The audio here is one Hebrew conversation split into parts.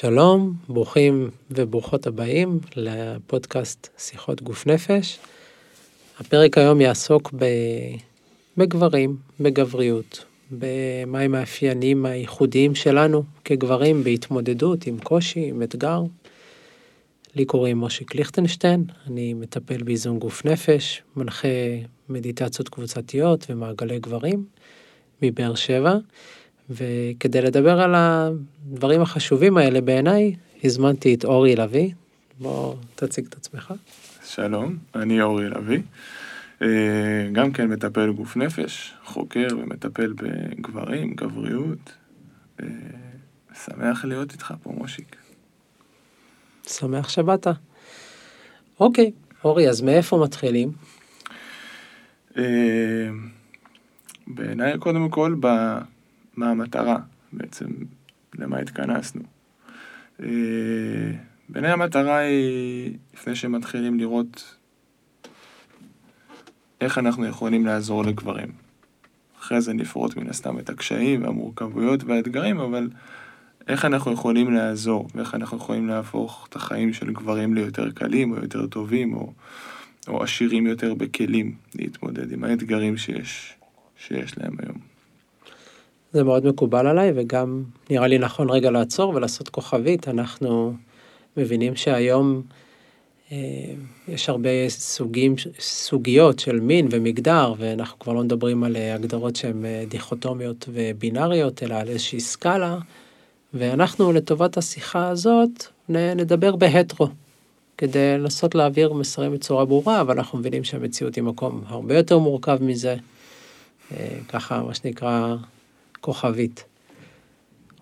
שלום, ברוכים וברוכות הבאים לפודקאסט שיחות גוף נפש. הפרק היום יעסוק ב... בגברים, בגבריות, במה הם המאפיינים הייחודיים שלנו כגברים בהתמודדות עם קושי, עם אתגר. לי קוראים מושיק ליכטנשטיין, אני מטפל באיזון גוף נפש, מנחה מדיטציות קבוצתיות ומעגלי גברים מבאר שבע. וכדי לדבר על הדברים החשובים האלה בעיניי, הזמנתי את אורי לביא. בוא תציג את עצמך. שלום, אני אורי לביא. אה, גם כן מטפל גוף נפש, חוקר ומטפל בגברים, גבריות. אה, שמח להיות איתך פה, מושיק. שמח שבאת. אוקיי, אורי, אז מאיפה מתחילים? אה, בעיניי, קודם כל, מה המטרה בעצם, למה התכנסנו. אה, בעיניי המטרה היא, לפני שמתחילים לראות איך אנחנו יכולים לעזור לגברים. אחרי זה נפרוט מן הסתם את הקשיים והמורכבויות והאתגרים, אבל איך אנחנו יכולים לעזור, ואיך אנחנו יכולים להפוך את החיים של גברים ליותר קלים, או יותר טובים, או, או עשירים יותר בכלים להתמודד עם האתגרים שיש, שיש להם היום. זה מאוד מקובל עליי, וגם נראה לי נכון רגע לעצור ולעשות כוכבית. אנחנו מבינים שהיום אה, יש הרבה סוגים, סוגיות של מין ומגדר, ואנחנו כבר לא מדברים על אה, הגדרות שהן אה, דיכוטומיות ובינאריות, אלא על איזושהי סקאלה, ואנחנו לטובת השיחה הזאת נדבר בהטרו. כדי לנסות להעביר מסרים בצורה ברורה, אבל אנחנו מבינים שהמציאות היא מקום הרבה יותר מורכב מזה. אה, ככה, מה שנקרא, כוכבית.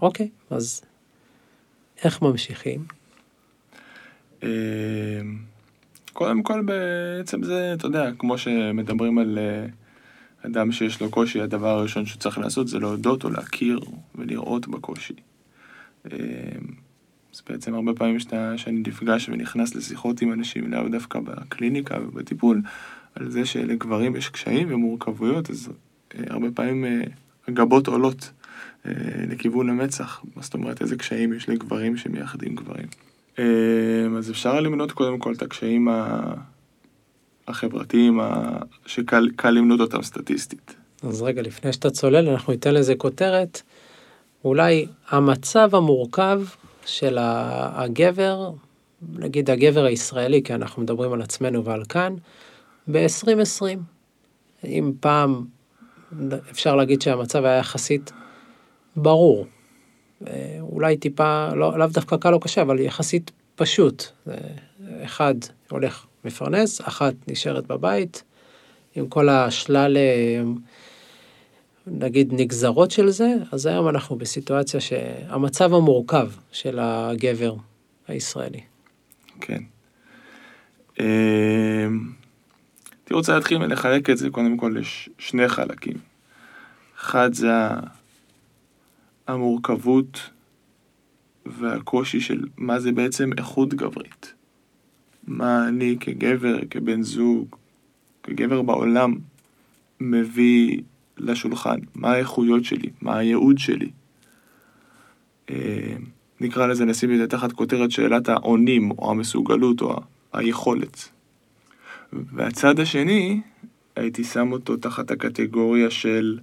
אוקיי, אז איך ממשיכים? אמ, קודם כל בעצם זה, אתה יודע, כמו שמדברים על אה, אדם שיש לו קושי, הדבר הראשון שצריך לעשות זה להודות או להכיר ולראות בקושי. אמ, אז בעצם הרבה פעמים שאתה, שאני נפגש ונכנס לשיחות עם אנשים, לאו דווקא בקליניקה ובטיפול, על זה שלגברים יש קשיים ומורכבויות, אז אה, הרבה פעמים אה, הגבות עולות אה, לכיוון המצח. זאת אומרת, איזה קשיים יש לגברים שמייחדים גברים. אה, אז אפשר למנות קודם כל את הקשיים החברתיים שקל למנות אותם סטטיסטית. אז רגע, לפני שאתה צולל, אנחנו ניתן לזה כותרת. אולי המצב המורכב של הגבר, נגיד הגבר הישראלי, כי אנחנו מדברים על עצמנו ועל כאן, ב-2020. אם פעם אפשר להגיד שהמצב היה יחסית ברור. אה, אולי טיפה, לא, לאו דווקא קל או קשה, אבל יחסית פשוט. אחד הולך מפרנס, אחת נשארת בבית, עם כל השלל, אה, נגיד, נגזרות של זה, אז היום אנחנו בסיטואציה שהמצב המורכב של הגבר הישראלי. כן. הייתי רוצה להתחיל ולחלק את זה קודם כל לשני חלקים. אחד זה המורכבות והקושי של מה זה בעצם איכות גברית. מה אני כגבר, כבן זוג, כגבר בעולם, מביא לשולחן, מה האיכויות שלי, מה הייעוד שלי. אה, נקרא לזה, נשים את זה תחת כותרת שאלת האונים, או המסוגלות, או היכולת. והצד השני, הייתי שם אותו תחת הקטגוריה של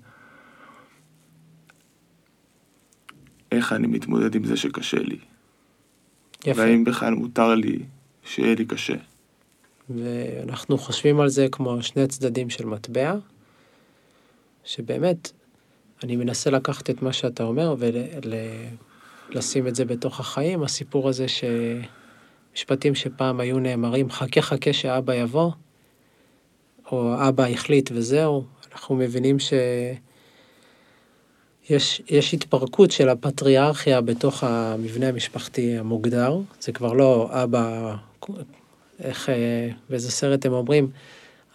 איך אני מתמודד עם זה שקשה לי. יפה. והאם בכלל מותר לי שיהיה לי קשה. ואנחנו חושבים על זה כמו שני צדדים של מטבע, שבאמת, אני מנסה לקחת את מה שאתה אומר ולשים את זה בתוך החיים, הסיפור הזה ש... משפטים שפעם היו נאמרים, חכה חכה שאבא יבוא, או אבא החליט וזהו, אנחנו מבינים שיש התפרקות של הפטריארכיה בתוך המבנה המשפחתי המוגדר, זה כבר לא אבא, איך, באיזה סרט הם אומרים,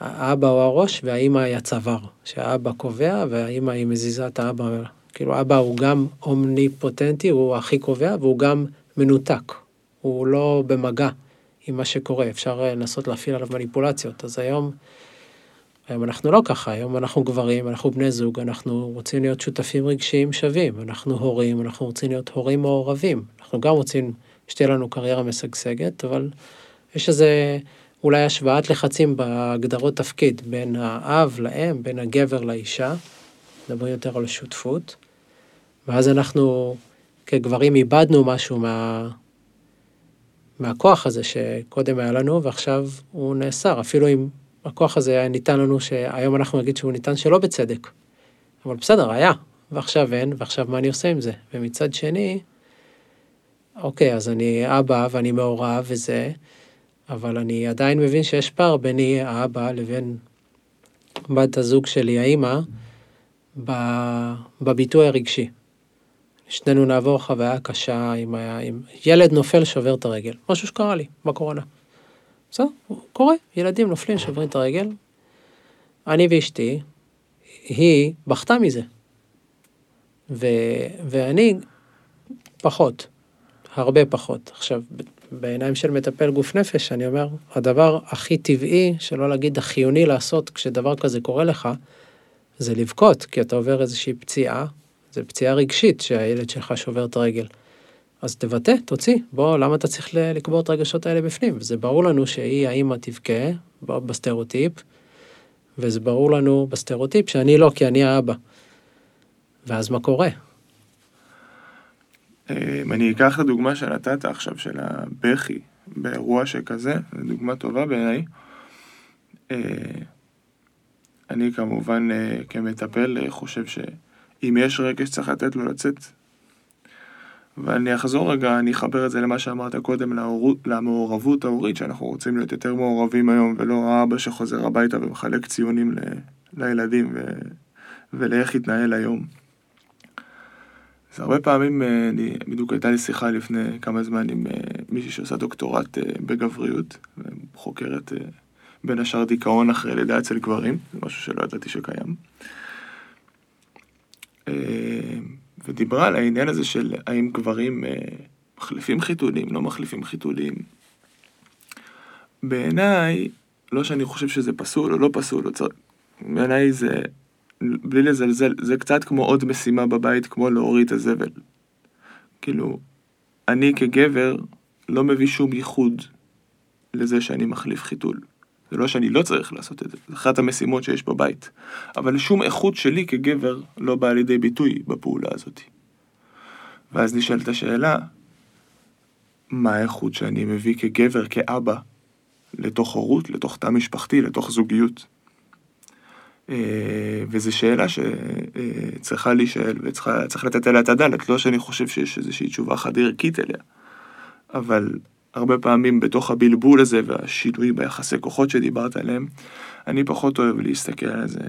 האבא הוא הראש והאימא היא הצוואר, שהאבא קובע והאימא היא מזיזה את האבא, כאילו אבא הוא גם אומניפוטנטי, הוא הכי קובע והוא גם מנותק, הוא לא במגע עם מה שקורה, אפשר אה, לנסות להפעיל עליו מניפולציות. אז היום, היום אנחנו לא ככה, היום אנחנו גברים, אנחנו בני זוג, אנחנו רוצים להיות שותפים רגשיים שווים, אנחנו הורים, אנחנו רוצים להיות הורים מעורבים, אנחנו אנחנו גם רוצים שתהיה לנו קריירה משגשגת, אבל יש איזה אולי השוואת לחצים בהגדרות תפקיד בין האב לאם, בין הגבר לאישה, מדברים יותר על שותפות, ואז אנחנו כגברים איבדנו משהו מה... מהכוח הזה שקודם היה לנו ועכשיו הוא נאסר, אפילו אם הכוח הזה היה ניתן לנו, שהיום אנחנו נגיד שהוא ניתן שלא בצדק. אבל בסדר, היה, ועכשיו אין, ועכשיו מה אני עושה עם זה? ומצד שני, אוקיי, אז אני אבא ואני מעורב וזה, אבל אני עדיין מבין שיש פער ביני, האבא, לבין בת הזוג שלי, האימא, בביטוי הרגשי. שנינו נעבור חוויה קשה עם, עם ילד נופל, שובר את הרגל. משהו שקרה לי בקורונה. בסדר, קורה, ילדים נופלים, שוברים את הרגל. אני ואשתי, היא בכתה מזה. ו, ואני פחות, הרבה פחות. עכשיו, בעיניים של מטפל גוף נפש, אני אומר, הדבר הכי טבעי, שלא להגיד החיוני לעשות כשדבר כזה קורה לך, זה לבכות, כי אתה עובר איזושהי פציעה, זה פציעה רגשית שהילד שלך שובר את הרגל. אז תבטא, תוציא, בוא, למה אתה צריך לקבור את הרגשות האלה בפנים? וזה ברור לנו שהיא, האמא, תבכה, בסטריאוטיפ, וזה ברור לנו בסטריאוטיפ שאני לא, כי אני האבא. ואז מה קורה? אם אני אקח את הדוגמה שנתת עכשיו, של הבכי, באירוע שכזה, זו דוגמה טובה בעיניי. אה, אני כמובן אה, כמטפל אה, חושב שאם יש רגש צריך לתת לו לצאת. ואני אחזור רגע, אני אחבר את זה למה שאמרת קודם, להורות, למעורבות ההורית, שאנחנו רוצים להיות יותר מעורבים היום, ולא האבא שחוזר הביתה ומחלק ציונים ל, לילדים ו, ולאיך יתנהל היום. אז הרבה פעמים, אה, אני, בדיוק הייתה לי שיחה לפני כמה זמן עם אה, מישהי שעושה דוקטורט אה, בגבריות, חוקרת בין השאר דיכאון אחרי לידה אצל גברים, זה משהו שלא ידעתי שקיים. ודיברה על העניין הזה של האם גברים מחליפים חיתולים, לא מחליפים חיתולים. בעיניי, לא שאני חושב שזה פסול או לא פסול, בעיניי זה בלי לזלזל, זה קצת כמו עוד משימה בבית, כמו להוריד את הזבל. כאילו, אני כגבר לא מביא שום ייחוד לזה שאני מחליף חיתול. זה לא שאני לא צריך לעשות את זה, זו אחת המשימות שיש בבית. אבל שום איכות שלי כגבר לא באה לידי ביטוי בפעולה הזאת. ואז נשאלת השאלה, מה האיכות שאני מביא כגבר, כאבא, לתוך הורות, לתוך תא משפחתי, לתוך זוגיות? אה, וזו שאלה שצריכה להישאל וצריך לתת עליה את הדלת, לא שאני חושב שיש איזושהי תשובה חד ערכית אליה, אבל הרבה פעמים בתוך הבלבול הזה והשינוי ביחסי כוחות שדיברת עליהם, אני פחות אוהב להסתכל על זה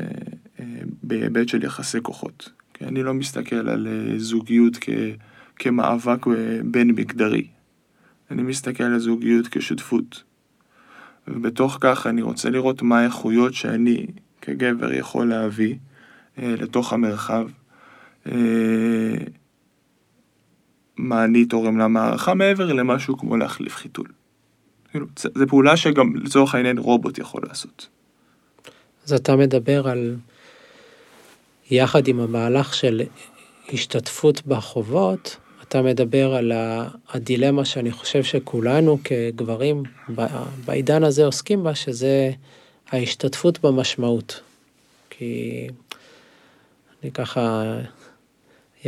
אה, בהיבט של יחסי כוחות. כי אני לא מסתכל על אה, זוגיות כ, כמאבק בין מגדרי. אני מסתכל על זוגיות כשותפות. ובתוך כך אני רוצה לראות מה האיכויות שאני כגבר יכול להביא אה, לתוך המרחב. מה אני תורם למערכה מעבר למשהו כמו להחליף חיתול. כאילו, זו פעולה שגם לצורך העניין רובוט יכול לעשות. אז אתה מדבר על, יחד עם המהלך של השתתפות בחובות, אתה מדבר על הדילמה שאני חושב שכולנו כגברים בעידן הזה עוסקים בה, שזה ההשתתפות במשמעות. כי אני ככה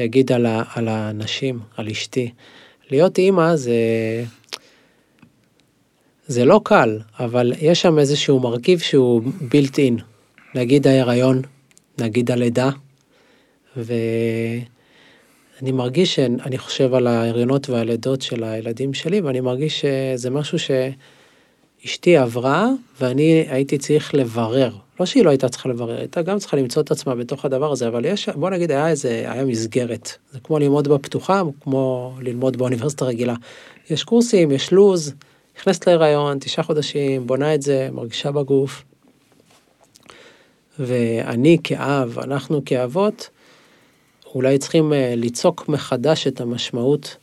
אגיד על, ה, על הנשים, על אשתי. להיות אימא זה, זה לא קל, אבל יש שם איזשהו מרכיב שהוא בילט אין. נגיד ההיריון, נגיד הלידה, ואני מרגיש שאני חושב על ההריונות והלידות של הילדים שלי, ואני מרגיש שזה משהו ש... אשתי עברה, ואני הייתי צריך לברר. לא שהיא לא הייתה צריכה לברר, הייתה גם צריכה למצוא את עצמה בתוך הדבר הזה, אבל יש, בוא נגיד, היה איזה, היה מסגרת. זה כמו ללמוד בפתוחה, כמו ללמוד באוניברסיטה רגילה. יש קורסים, יש לו"ז, נכנסת להיריון, תשעה חודשים, בונה את זה, מרגישה בגוף. ואני כאב, אנחנו כאבות, אולי צריכים אה, ליצוק מחדש את המשמעות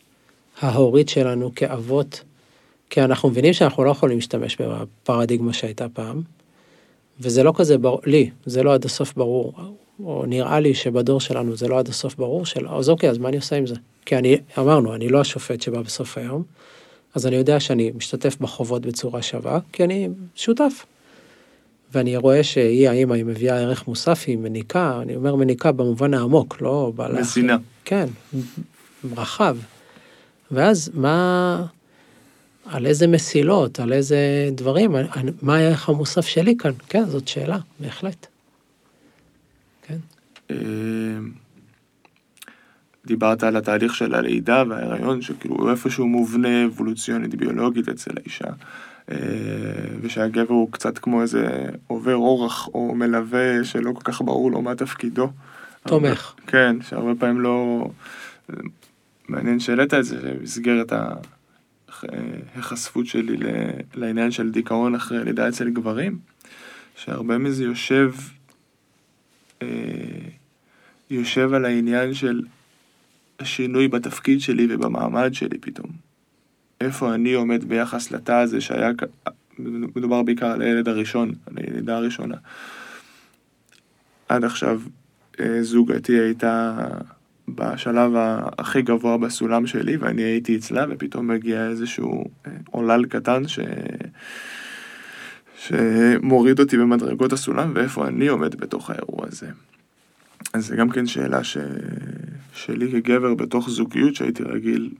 ההורית שלנו כאבות כי אנחנו מבינים שאנחנו לא יכולים להשתמש בפרדיגמה שהייתה פעם, וזה לא כזה ברור, לי, זה לא עד הסוף ברור. או נראה לי שבדור שלנו זה לא עד הסוף ברור, של אז אוקיי, אז מה אני עושה עם זה? כי אני, אמרנו, אני לא השופט שבא בסוף היום, אז אני יודע שאני משתתף בחובות בצורה שווה, כי אני שותף. ואני רואה שהיא, האמא, היא מביאה ערך מוסף, היא מניקה, אני אומר מניקה במובן העמוק, לא בעלה... מזינה. כן, רחב. ואז מה, על איזה מסילות, על איזה דברים, מה הערך המוסף שלי כאן? כן, זאת שאלה, בהחלט. כן. אה, דיברת על התהליך של הלידה וההיריון, שכאילו הוא איפשהו מובנה אבולוציונית ביולוגית אצל האישה, אה, ושהגבר הוא קצת כמו איזה עובר אורח או מלווה שלא כל כך ברור לו מה תפקידו. תומך. כן, שהרבה פעמים לא... מעניין שהעלית את זה במסגרת ההיחשפות שלי לעניין של דיכאון אחרי לידה אצל גברים, שהרבה מזה יושב, אה, יושב על העניין של השינוי בתפקיד שלי ובמעמד שלי פתאום. איפה אני עומד ביחס לתא הזה שהיה, מדובר בעיקר על הילד הראשון, על הילדה הראשונה. עד עכשיו אה, זוגתי הייתה בשלב הכי גבוה בסולם שלי ואני הייתי אצלה ופתאום מגיע איזשהו אה, עולל קטן ש... שמוריד אותי במדרגות הסולם ואיפה אני עומד בתוך האירוע הזה. אז זה גם כן שאלה ש... שלי כגבר בתוך זוגיות שהייתי רגיל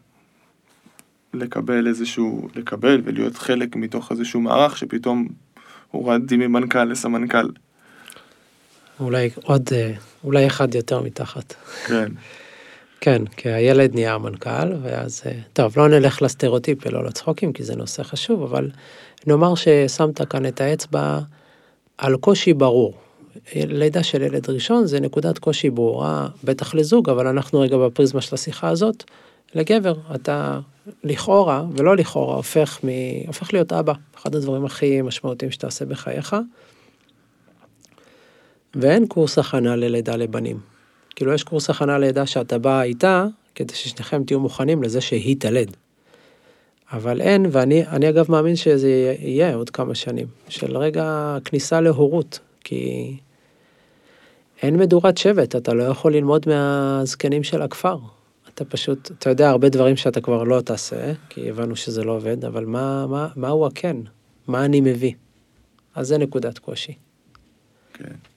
לקבל איזשהו, לקבל ולהיות חלק מתוך איזשהו מערך שפתאום הורדתי ממנכ"ל לסמנכ"ל. אולי עוד, אה, אולי אחד יותר מתחת. כן. כן, כי הילד נהיה המנכ"ל, ואז, אה, טוב, לא נלך לסטריאוטיפ ולא לצחוקים, כי זה נושא חשוב, אבל נאמר ששמת כאן את האצבע על קושי ברור. לידה של ילד ראשון זה נקודת קושי ברורה, בטח לזוג, אבל אנחנו רגע בפריזמה של השיחה הזאת, לגבר, אתה לכאורה, ולא לכאורה, הופך, מ... הופך להיות אבא, אחד הדברים הכי משמעותיים שתעשה בחייך. ואין קורס הכנה ללידה לבנים. כאילו יש קורס הכנה ללידה שאתה בא איתה, כדי ששניכם תהיו מוכנים לזה שהיא תלד. אבל אין, ואני אני אגב מאמין שזה יהיה עוד כמה שנים, של רגע כניסה להורות, כי אין מדורת שבט, אתה לא יכול ללמוד מהזקנים של הכפר. אתה פשוט, אתה יודע הרבה דברים שאתה כבר לא תעשה, כי הבנו שזה לא עובד, אבל מה, מה, מה הוא הכן? מה אני מביא? אז זה נקודת קושי. כן. אה,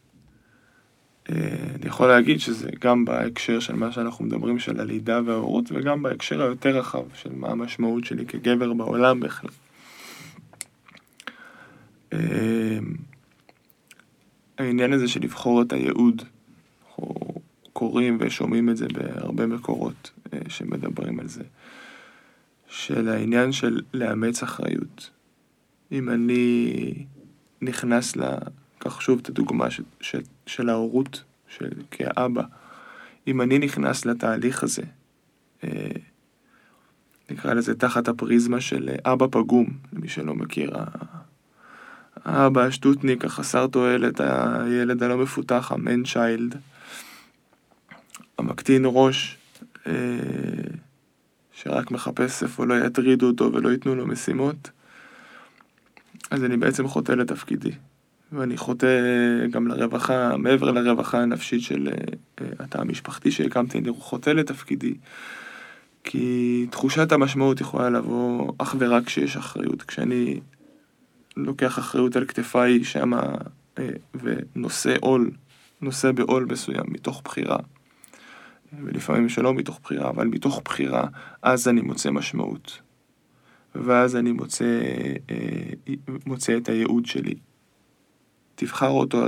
אני יכול להגיד שזה גם בהקשר של מה שאנחנו מדברים של הלידה וההורות, וגם בהקשר היותר רחב של מה המשמעות שלי כגבר בעולם בכלל. אה, העניין הזה של לבחור את הייעוד, אנחנו קוראים ושומעים את זה בהרבה מקורות אה, שמדברים על זה, של העניין של לאמץ אחריות. אם אני נכנס ל... קח שוב את הדוגמה של, של, ההורות, של כאבא, אם אני נכנס לתהליך הזה, אה, נקרא לזה תחת הפריזמה של אבא פגום, למי שלא מכיר, האבא השטותניק, החסר תועלת, הילד הלא מפותח, המן צ'יילד, המקטין ראש, אה, שרק מחפש איפה לא יטרידו אותו ולא ייתנו לו משימות, אז אני בעצם חוטא לתפקידי. ואני חוטא גם לרווחה, מעבר לרווחה הנפשית של אה, התא המשפחתי שהקמתי, אני חוטא לתפקידי. כי תחושת המשמעות יכולה לבוא אך ורק כשיש אחריות. כשאני לוקח אחריות על כתפיי שמה אה, ונושא עול, נושא בעול מסוים מתוך בחירה. ולפעמים שלא מתוך בחירה, אבל מתוך בחירה, אז אני מוצא משמעות. ואז אני מוצא, אה, מוצא את הייעוד שלי. תבחר אותו,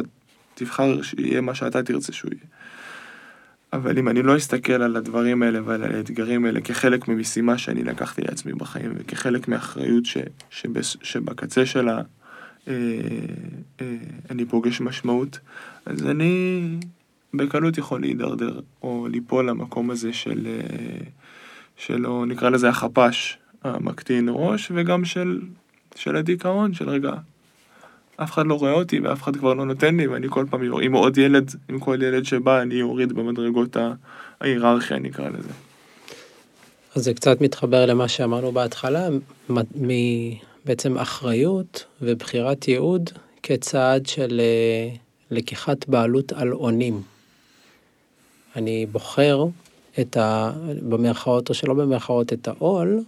תבחר שיהיה מה שאתה תרצה שהוא יהיה. אבל אם אני לא אסתכל על הדברים האלה ועל האתגרים האלה כחלק ממשימה שאני לקחתי לעצמי בחיים וכחלק מאחריות ש, שבס, שבקצה שלה אה, אה, אני פוגש משמעות, אז אני בקלות יכול להידרדר או ליפול למקום הזה של, אה, של או נקרא לזה החפ"ש המקטין ראש וגם של, של הדיכאון של רגע אף אחד לא רואה אותי ואף אחד כבר לא נותן לי ואני כל פעם, עם עוד ילד, עם כל ילד שבא, אני אוריד במדרגות ההיררכיה נקרא לזה. אז זה קצת מתחבר למה שאמרנו בהתחלה, בעצם אחריות ובחירת ייעוד כצעד של אה, לקיחת בעלות על אונים. אני בוחר את ה... במרכאות או שלא במרכאות, את העול,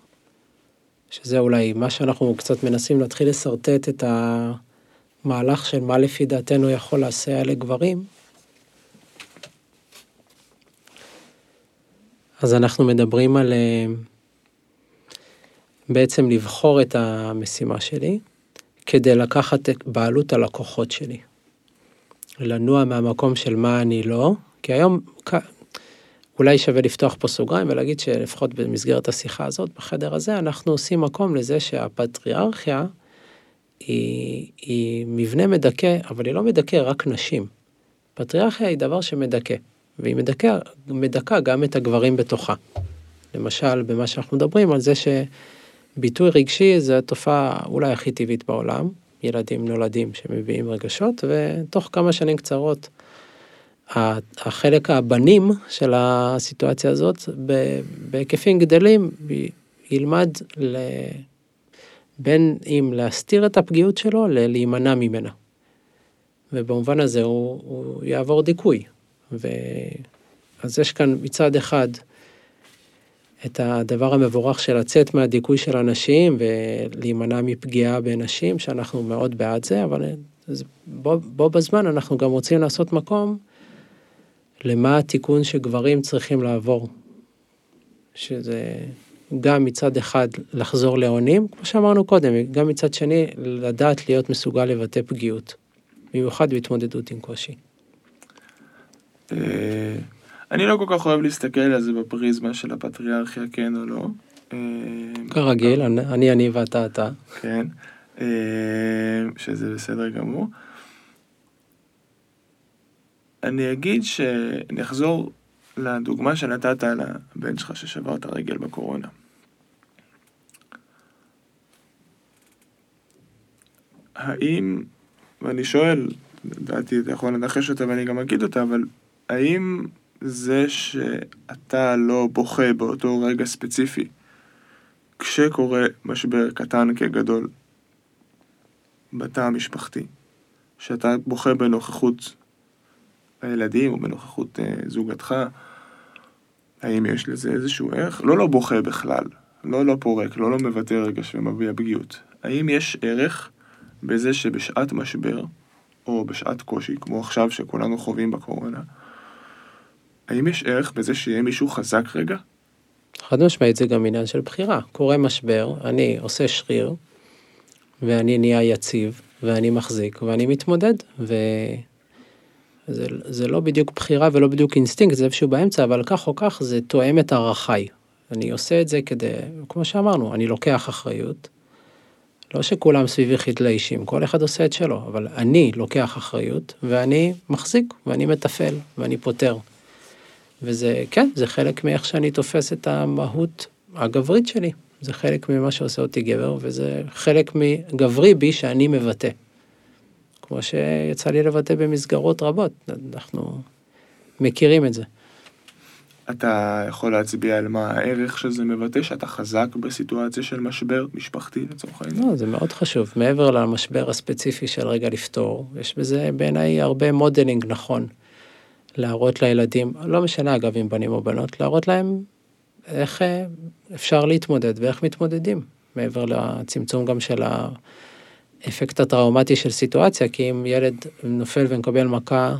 שזה אולי מה שאנחנו קצת מנסים להתחיל לשרטט את המהלך של מה לפי דעתנו יכול לסייע לגברים. אז אנחנו מדברים על אה, בעצם לבחור את המשימה שלי כדי לקחת בעלות על הכוחות שלי. לנוע מהמקום של מה אני לא, כי היום אולי שווה לפתוח פה סוגריים ולהגיד שלפחות במסגרת השיחה הזאת, בחדר הזה, אנחנו עושים מקום לזה שהפטריארכיה היא, היא מבנה מדכא, אבל היא לא מדכא רק נשים. פטריארכיה היא דבר שמדכא, והיא מדכא, מדכא גם את הגברים בתוכה. למשל, במה שאנחנו מדברים על זה שביטוי רגשי זה התופעה אולי הכי טבעית בעולם, ילדים נולדים שמביעים רגשות, ותוך כמה שנים קצרות החלק הבנים של הסיטואציה הזאת בהיקפים גדלים ילמד. בין אם להסתיר את הפגיעות שלו ללהימנע ממנה. ובמובן הזה הוא, הוא יעבור דיכוי. ו... אז יש כאן מצד אחד את הדבר המבורך של לצאת מהדיכוי של אנשים ולהימנע מפגיעה בנשים, שאנחנו מאוד בעד זה, אבל בו, בו בזמן אנחנו גם רוצים לעשות מקום למה התיקון שגברים צריכים לעבור. שזה גם מצד אחד לחזור לאונים, כמו שאמרנו קודם, גם מצד שני לדעת להיות מסוגל לבטא פגיעות, במיוחד בהתמודדות עם קושי. אה, אני לא כל כך אוהב להסתכל על זה בפריזמה של הפטריארכיה, כן או לא. אה, כרגיל, אני אני ואתה אתה. כן, אה, שזה בסדר גמור. אני אגיד שאני אחזור לדוגמה שנתת על הבן שלך ששבר את הרגל בקורונה. האם, ואני שואל, לדעתי אתה יכול לנחש אותה ואני גם אגיד אותה, אבל האם זה שאתה לא בוכה באותו רגע ספציפי, כשקורה משבר קטן כגדול בתא המשפחתי, שאתה בוכה בנוכחות הילדים או בנוכחות אה, זוגתך, האם יש לזה איזשהו ערך? לא לא בוכה בכלל, לא לא פורק, לא לא מבטא רגש ומביע פגיעות. האם יש ערך בזה שבשעת משבר, או בשעת קושי, כמו עכשיו שכולנו חווים בקורונה, האם יש ערך בזה שיהיה מישהו חזק רגע? חד משמעית זה גם עניין של בחירה. קורה משבר, אני עושה שריר, ואני נהיה יציב, ואני מחזיק, ואני מתמודד, ו... זה, זה לא בדיוק בחירה ולא בדיוק אינסטינקט, זה איפשהו באמצע, אבל כך או כך זה תואם את ערכיי. אני עושה את זה כדי, כמו שאמרנו, אני לוקח אחריות. לא שכולם סביבי חדלי אישים, כל אחד עושה את שלו, אבל אני לוקח אחריות, ואני מחזיק, ואני מתפעל, ואני פותר. וזה, כן, זה חלק מאיך שאני תופס את המהות הגברית שלי. זה חלק ממה שעושה אותי גבר, וזה חלק מהגברי בי שאני מבטא. כמו שיצא לי לבטא במסגרות רבות, אנחנו מכירים את זה. אתה יכול להצביע על מה הערך שזה מבטא, שאתה חזק בסיטואציה של משבר משפחתי לצורך העניין? לא, זה מאוד חשוב. מעבר למשבר הספציפי של רגע לפתור, יש בזה בעיניי הרבה modeling נכון. להראות לילדים, לא משנה אגב אם בנים או בנות, להראות להם איך אה, אפשר להתמודד ואיך מתמודדים, מעבר לצמצום גם של. האפקט הטראומטי של סיטואציה, כי אם ילד נופל ומקבל מכה,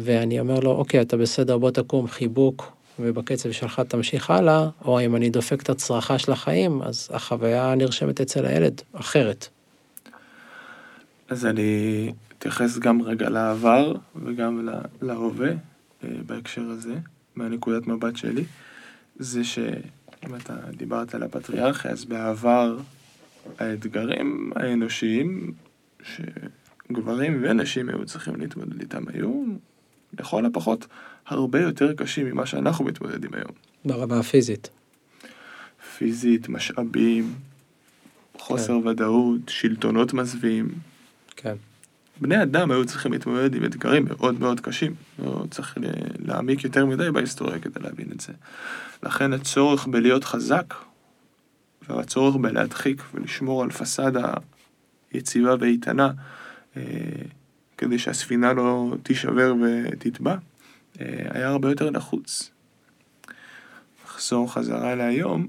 ואני אומר לו, אוקיי, אתה בסדר, בוא תקום, חיבוק, ובקצב שלך תמשיך הלאה, או אם אני דופק את הצרחה של החיים, אז החוויה נרשמת אצל הילד אחרת. אז אני אתייחס גם רגע לעבר וגם להווה אה, בהקשר הזה, מהנקודת מבט שלי. זה שאם אתה דיברת על הפטריארכיה, אז בעבר האתגרים האנושיים שגברים ונשים היו צריכים להתמודד איתם היו לכל הפחות הרבה יותר קשים ממה שאנחנו מתמודדים היום. ברמה הפיזית. פיזית, משאבים, חוסר כן. ודאות, שלטונות מזוויעים. כן. בני אדם היו צריכים להתמודד עם אתגרים מאוד מאוד קשים. לא צריך להעמיק יותר מדי בהיסטוריה כדי להבין את זה. לכן הצורך בלהיות חזק והצורך בלהדחיק ולשמור על פסאדה יציבה ואיתנה אה, כדי שהספינה לא תישבר ותטבע, היה הרבה יותר נחוץ. לחזור חזרה להיום,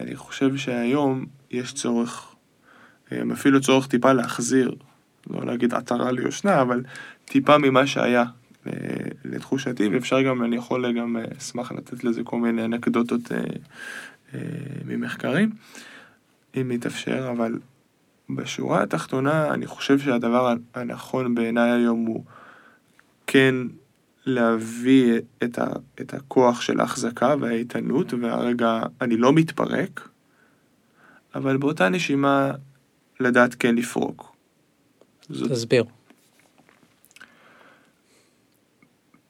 אני חושב שהיום יש צורך, אפילו צורך טיפה להחזיר, לא להגיד עטרה ליושנה, אבל טיפה ממה שהיה לתחושתי, ואפשר גם, אני יכול גם, אשמח לתת לזה כל מיני אנקדוטות ממחקרים, אם יתאפשר, אבל בשורה התחתונה, אני חושב שהדבר הנכון בעיניי היום הוא כן להביא את, ה, את הכוח של ההחזקה והאיתנות, והרגע אני לא מתפרק, אבל באותה נשימה לדעת כן לפרוק. זאת... תסביר.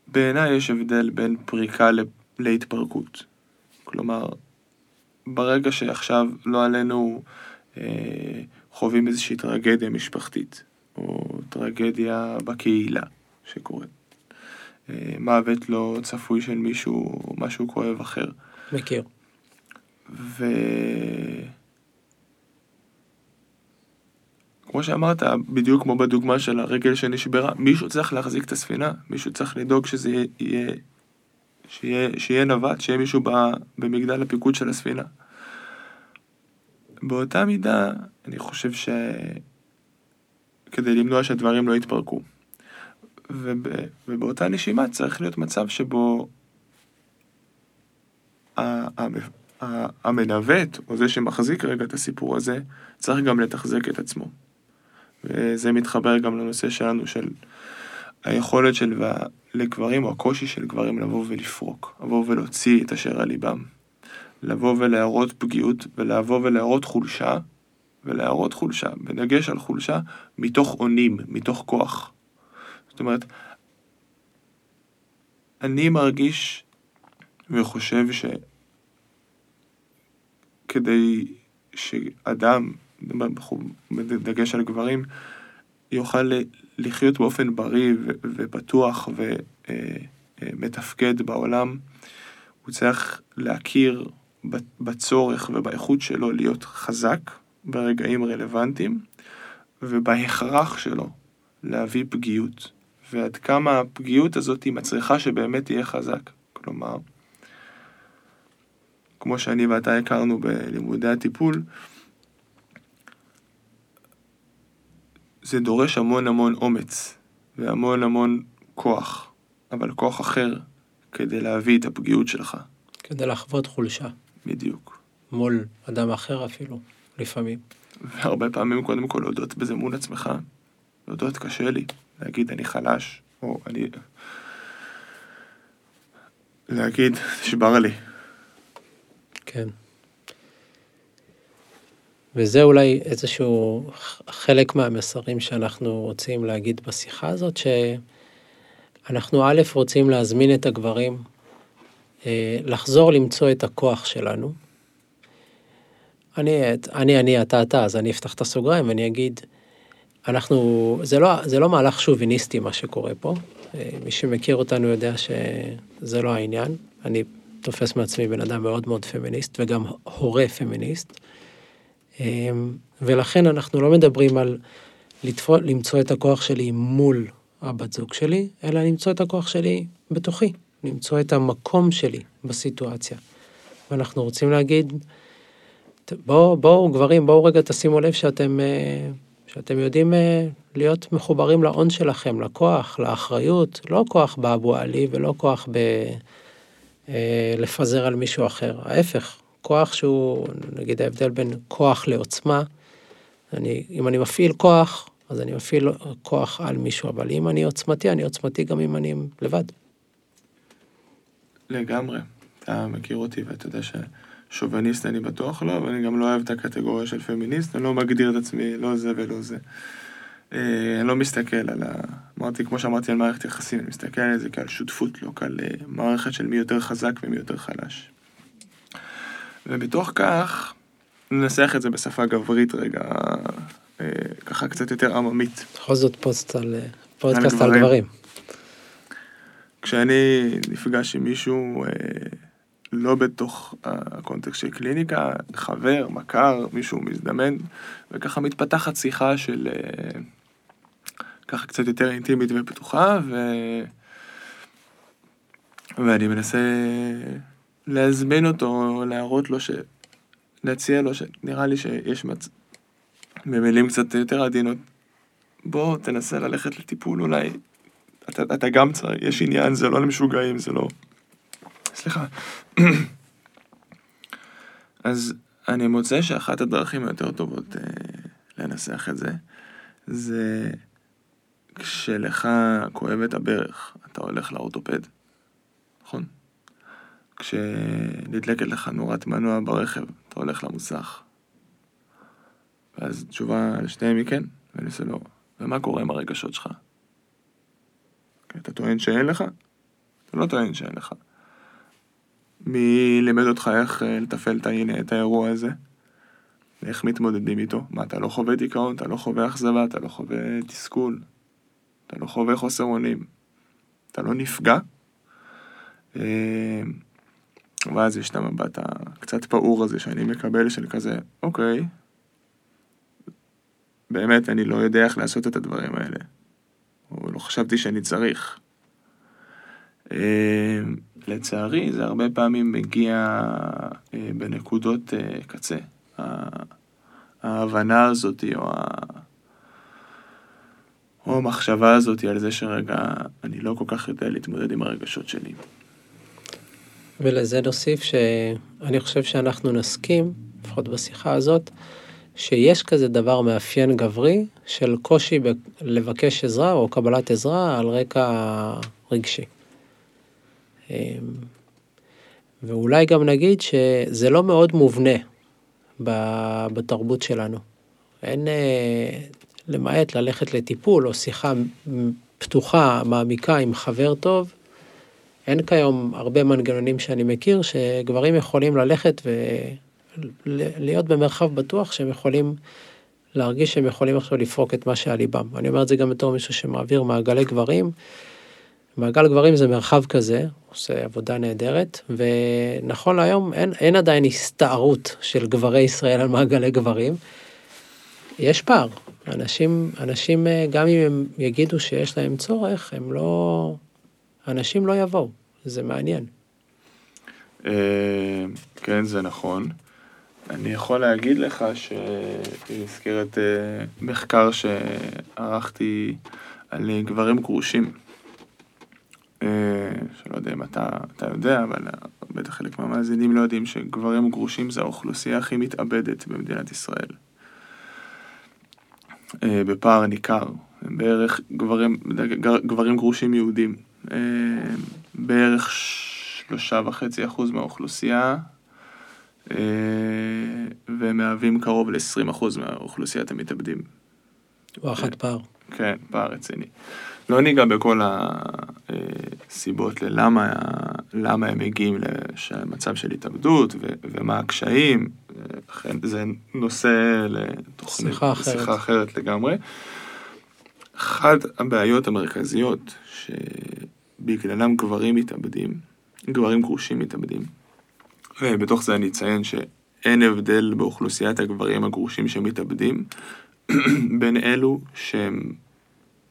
בעיניי יש הבדל בין פריקה להתפרקות. כלומר, ברגע שעכשיו לא עלינו אה, חווים איזושהי טרגדיה משפחתית, או טרגדיה בקהילה שקורית. אה, מוות לא צפוי של מישהו, או משהו כואב אחר. מכיר. ו... כמו שאמרת, בדיוק כמו בדוגמה של הרגל שנשברה, מישהו צריך להחזיק את הספינה, מישהו צריך לדאוג שזה יהיה, שיהיה, שיהיה נווט, שיהיה מישהו במגדל הפיקוד של הספינה. באותה מידה, אני חושב ש... כדי למנוע שהדברים לא יתפרקו. וב... ובאותה נשימה צריך להיות מצב שבו המנווט, או זה שמחזיק רגע את הסיפור הזה, צריך גם לתחזק את עצמו. וזה מתחבר גם לנושא שלנו של היכולת של לגברים, או הקושי של גברים לבוא ולפרוק, לבוא ולהוציא את אשר על ליבם. לבוא ולהראות פגיעות, ולבוא ולהראות חולשה, ולהראות חולשה, בדגש על חולשה, מתוך אונים, מתוך כוח. זאת אומרת, אני מרגיש וחושב שכדי שאדם, בדגש על גברים, יוכל לחיות באופן בריא ובטוח ומתפקד בעולם, הוא צריך להכיר בצורך ובאיכות שלו להיות חזק ברגעים רלוונטיים, ובהכרח שלו להביא פגיעות, ועד כמה הפגיעות הזאת היא מצריכה שבאמת תהיה חזק. כלומר, כמו שאני ואתה הכרנו בלימודי הטיפול, זה דורש המון המון אומץ והמון המון כוח, אבל כוח אחר כדי להביא את הפגיעות שלך. כדי לחוות חולשה. בדיוק. מול אדם אחר אפילו, לפעמים. והרבה פעמים קודם כל להודות בזה מול עצמך. להודות קשה לי, להגיד אני חלש, או אני... להגיד, נשבר לי. כן. וזה אולי איזשהו חלק מהמסרים שאנחנו רוצים להגיד בשיחה הזאת, שאנחנו א', רוצים להזמין את הגברים לחזור למצוא את הכוח שלנו. אני, אני, אני, אתה, אתה, אז אני אפתח את הסוגריים ואני אגיד, אנחנו, זה לא, זה לא מהלך שוביניסטי מה שקורה פה. אה, מי שמכיר אותנו יודע שזה לא העניין. אני תופס מעצמי בן אדם מאוד מאוד פמיניסט וגם הורה פמיניסט. אה, ולכן אנחנו לא מדברים על לתפו, למצוא את הכוח שלי מול הבת זוג שלי, אלא למצוא את הכוח שלי בתוכי. למצוא את המקום שלי בסיטואציה. ואנחנו רוצים להגיד, בואו, בואו גברים, בואו רגע תשימו לב שאתם, אה, שאתם יודעים אה, להיות מחוברים להון שלכם, לכוח, לאחריות, לא כוח באבו עלי ולא כוח ב... אה, לפזר על מישהו אחר, ההפך, כוח שהוא, נגיד ההבדל בין כוח לעוצמה, אני, אם אני מפעיל כוח, אז אני מפעיל כוח על מישהו, אבל אם אני עוצמתי, אני עוצמתי גם אם אני לבד. לגמרי. אתה מכיר אותי ואתה יודע ששוביניסט אני בטוח לא, ואני גם לא אוהב את הקטגוריה של פמיניסט, אני לא מגדיר את עצמי לא זה ולא זה. אה, אני לא מסתכל על ה... אמרתי, כמו שאמרתי על מערכת יחסים, אני מסתכל על זה כעל שותפות, לא כעל אה, מערכת של מי יותר חזק ומי יותר חלש. ובתוך כך, ננסח את זה בשפה גברית רגע, אה, ככה קצת יותר עממית. בכל זאת פוסט על... פודקאסט על גברים. כשאני נפגש עם מישהו אה, לא בתוך הקונטקסט של קליניקה, חבר, מכר, מישהו מזדמן, וככה מתפתחת שיחה של אה, ככה קצת יותר אינטימית ופתוחה, ואני מנסה להזמין אותו, להראות לו ש... להציע לו שנראה לי שיש מצ... במילים קצת יותר עדינות, בוא תנסה ללכת לטיפול אולי. אתה, אתה גם צריך, יש עניין, זה לא למשוגעים, זה לא... סליחה. אז אני מוצא שאחת הדרכים היותר טובות אה, לנסח את זה, זה כשלך כואבת הברך, אתה הולך לאורתופד, נכון? כשנדלקת לך נורת מנוע ברכב, אתה הולך למוסך. ואז תשובה לשניהם היא כן, ואני עושה לו, ומה קורה עם הרגשות שלך? אתה טוען שאין לך? אתה לא טוען שאין לך. מי לימד אותך איך אה, לתפעל את האירוע הזה? איך מתמודדים איתו? מה, אתה לא חווה דיכאון, אתה לא חווה אכזבה, אתה לא חווה תסכול, אתה לא חווה חוסר אונים, אתה לא נפגע? אה, ואז יש את המבט הקצת פעור הזה שאני מקבל של כזה, אוקיי, באמת אני לא יודע איך לעשות את הדברים האלה, או לא חשבתי שאני צריך. אה, לצערי זה הרבה פעמים מגיע אה, בנקודות אה, קצה. ההבנה הזאת או, ה... או המחשבה הזאת על זה שרגע אני לא כל כך יודע להתמודד עם הרגשות שלי. ולזה נוסיף שאני חושב שאנחנו נסכים, לפחות בשיחה הזאת, שיש כזה דבר מאפיין גברי של קושי ב- לבקש עזרה או קבלת עזרה על רקע רגשי. אמ, ואולי גם נגיד שזה לא מאוד מובנה בתרבות שלנו. אין, אה, למעט ללכת לטיפול או שיחה פתוחה, מעמיקה עם חבר טוב, אין כיום הרבה מנגנונים שאני מכיר שגברים יכולים ללכת ולהיות במרחב בטוח שהם יכולים להרגיש שהם יכולים עכשיו לפרוק את מה שעל ליבם. אני אומר את זה גם בתור מישהו שמעביר מעגלי גברים. מעגל גברים זה מרחב כזה, עושה עבודה נהדרת, ונכון להיום אין, אין עדיין הסתערות של גברי ישראל על מעגלי גברים. יש פער. אנשים, אנשים, גם אם הם יגידו שיש להם צורך, הם לא... אנשים לא יבואו. זה מעניין. אה, כן, זה נכון. אני יכול להגיד לך שבמסגרת אה, מחקר שערכתי על גברים גרושים, אה, שלא יודע אם אתה, אתה יודע, אבל בטח חלק מהמאזינים לא יודעים שגברים גרושים זה האוכלוסייה הכי מתאבדת במדינת ישראל. בפער ניכר, בערך גברים, גברים גרושים יהודים. בערך שלושה וחצי אחוז מהאוכלוסייה, אה, ומהווים קרוב ל-20 אחוז מאוכלוסיית המתאבדים. וואחד פער. כן, פער רציני. לא ניגע בכל הסיבות ללמה למה הם מגיעים למצב של התאבדות ו, ומה הקשיים, זה נושא לתוכנית, שיחה אחרת. שיחה אחרת לגמרי. אחת הבעיות המרכזיות ש... בגללם גברים מתאבדים, גברים גרושים מתאבדים. ובתוך זה אני אציין שאין הבדל באוכלוסיית הגברים הגרושים שמתאבדים בין אלו שהם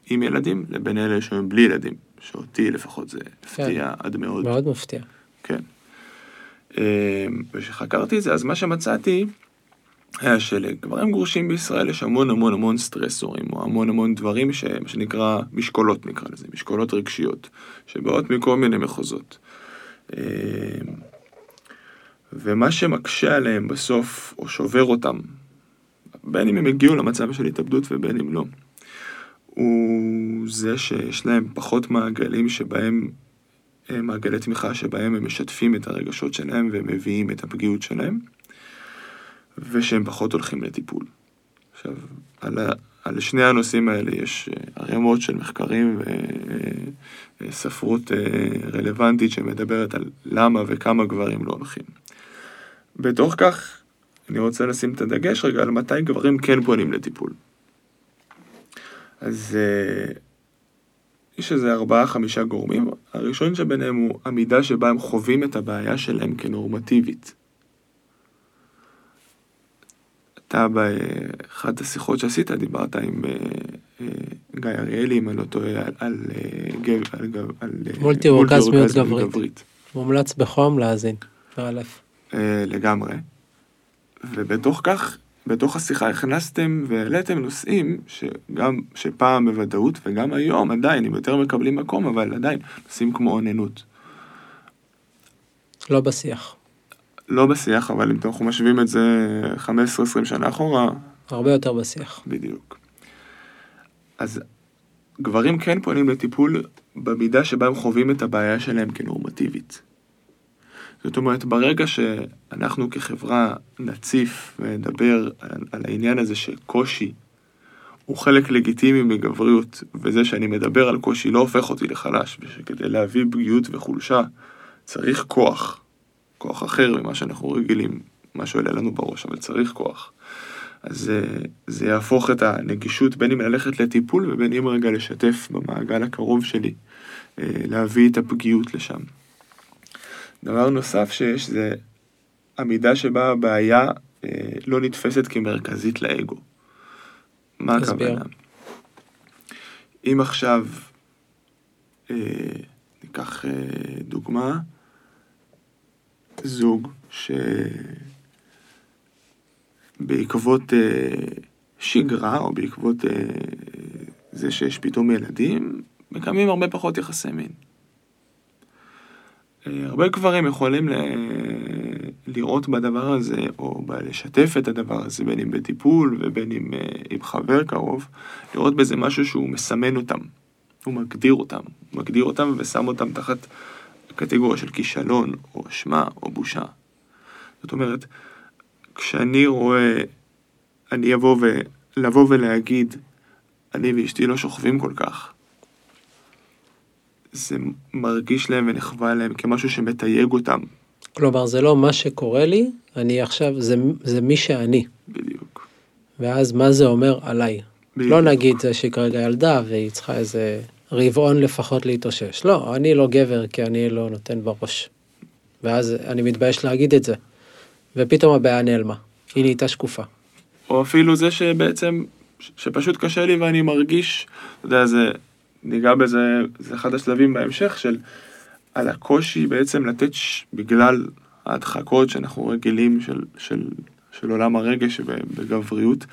עם ילדים לבין אלה שהם בלי ילדים, שאותי לפחות זה הפתיע כן. עד מאוד. מאוד מפתיע. כן. אמ, וכשחקרתי את זה, אז מה שמצאתי היה שלגברים גרושים בישראל יש המון המון המון סטרסורים, או המון המון דברים ש... שנקרא משקולות נקרא לזה, משקולות רגשיות, שבאות מכל מיני מחוזות. ומה שמקשה עליהם בסוף, או שובר אותם, בין אם הם הגיעו למצב של התאבדות ובין אם לא, הוא זה שיש להם פחות מעגלים שבהם, אה, מעגלי תמיכה שבהם הם משתפים את הרגשות שלהם ומביאים את הפגיעות שלהם. ושהם פחות הולכים לטיפול. עכשיו, על, ה, על שני הנושאים האלה יש אה, ערימות של מחקרים וספרות אה, רלוונטית שמדברת על למה וכמה גברים לא הולכים. בתוך כך, אני רוצה לשים את הדגש רגע על מתי גברים כן פונים לטיפול. אז אה, יש איזה ארבעה חמישה גורמים, הראשון שביניהם הוא המידה שבה הם חווים את הבעיה שלהם כנורמטיבית. אתה באחת השיחות שעשית, דיברת עם אה, אה, גיא אריאלי, אם אני לא טועה, על, על, על, מולטי אורגזמיות גברית. מומלץ בחום להאזין. מאלף. אה, לגמרי. ובתוך כך, בתוך השיחה הכנסתם והעליתם נושאים שגם, שפעם בוודאות וגם היום עדיין הם יותר מקבלים מקום, אבל עדיין נושאים כמו אוננות. לא בשיח. לא בשיח, אבל אם אנחנו משווים את זה 15-20 שנה אחורה, הרבה יותר בשיח. בדיוק. אז גברים כן פונים לטיפול במידה שבה הם חווים את הבעיה שלהם כנורמטיבית. זאת אומרת, ברגע שאנחנו כחברה נציף ונדבר על, על העניין הזה שקושי הוא חלק לגיטימי מגבריות, וזה שאני מדבר על קושי לא הופך אותי לחלש, ושכדי להביא פגיעות וחולשה צריך כוח, כוח אחר ממה שאנחנו רגילים, מה שעולה לנו בראש, אבל צריך כוח. אז זה, יהפוך את הנגישות בין אם ללכת לטיפול ובין אם רגע לשתף במעגל הקרוב שלי, אה, להביא את הפגיעות לשם. דבר נוסף שיש זה המידה שבה הבעיה אה, לא נתפסת כמרכזית לאגו. מה. הכוונה? אם עכשיו, אה, ניקח אה, דוגמה, זוג שבעקבות אה, שגרה או בעקבות אה, זה שיש פתאום ילדים, מקיימים הרבה פחות יחסי מין. הרבה גברים יכולים ל... לראות בדבר הזה, או לשתף את הדבר הזה, בין אם בטיפול ובין אם אה, עם חבר קרוב, לראות בזה משהו שהוא מסמן אותם. הוא מגדיר אותם. מגדיר אותם ושם אותם תחת קטגוריה של כישלון, או אשמה, או בושה. זאת אומרת, כשאני רואה, אני אבוא ו... לבוא ולהגיד, אני ואשתי לא שוכבים כל כך, זה מרגיש להם ונחווה להם כמשהו שמתייג אותם. כלומר, זה לא מה שקורה לי, אני עכשיו, זה, זה מי שאני. בדיוק. ואז מה זה אומר עליי? בדיוק. לא נגיד זה שהיא כרגע ילדה והיא צריכה איזה רבעון לפחות להתאושש. לא, אני לא גבר כי אני לא נותן בראש. ואז אני מתבייש להגיד את זה. ופתאום הבעיה נעלמה. היא נהייתה שקופה. או אפילו זה שבעצם, שפשוט קשה לי ואני מרגיש, אתה יודע, זה, ניגע בזה, זה אחד השלבים בהמשך של על הקושי בעצם לתת, ש... בגלל ההדחקות שאנחנו רגילים של, של, של עולם הרגש בגבריות,